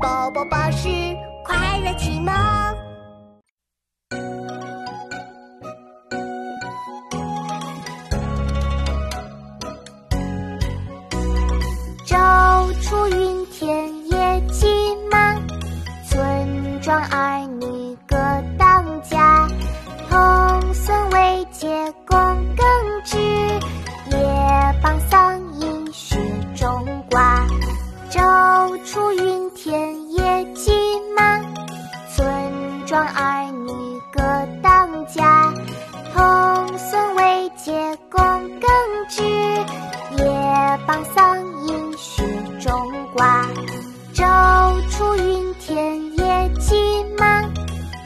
宝宝巴士快乐启蒙。昼出耘田野鸡马，村庄儿女各当家。童孙未解供耕织，夜傍桑阴雪中挂。昼出耘田野鸡马，村庄儿女各当家。童孙未解供耕织，也傍桑阴学种瓜。昼出耘田夜绩麻，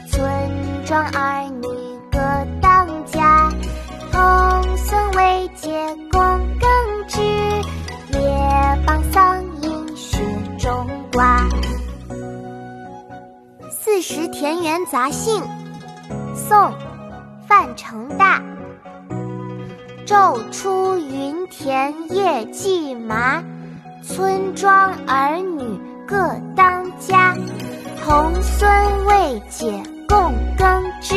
村庄儿瓜。《四时田园杂兴》宋·范成大。昼出耘田夜绩麻，村庄儿女各当家。童孙未解供耕织，